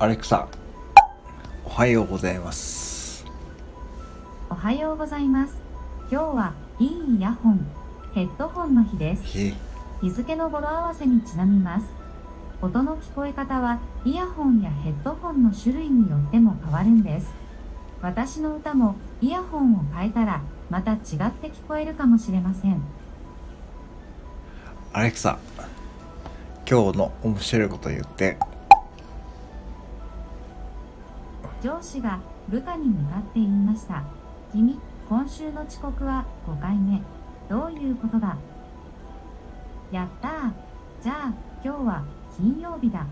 アレクサおはようございます。おはようございます。今日はいいイヤホンヘッドホンの日です。へ日付の語呂合わせにちなみます。音の聞こえ方はイヤホンやヘッドホンの種類によっても変わるんです。私の歌もイヤホンを変えたらまた違って聞こえるかもしれません。アレクサ今日の面白いこと言って上司が部下に向かって言いました君今週の遅刻は5回目。どういうことだやったー。じゃあ今日は金曜日だ。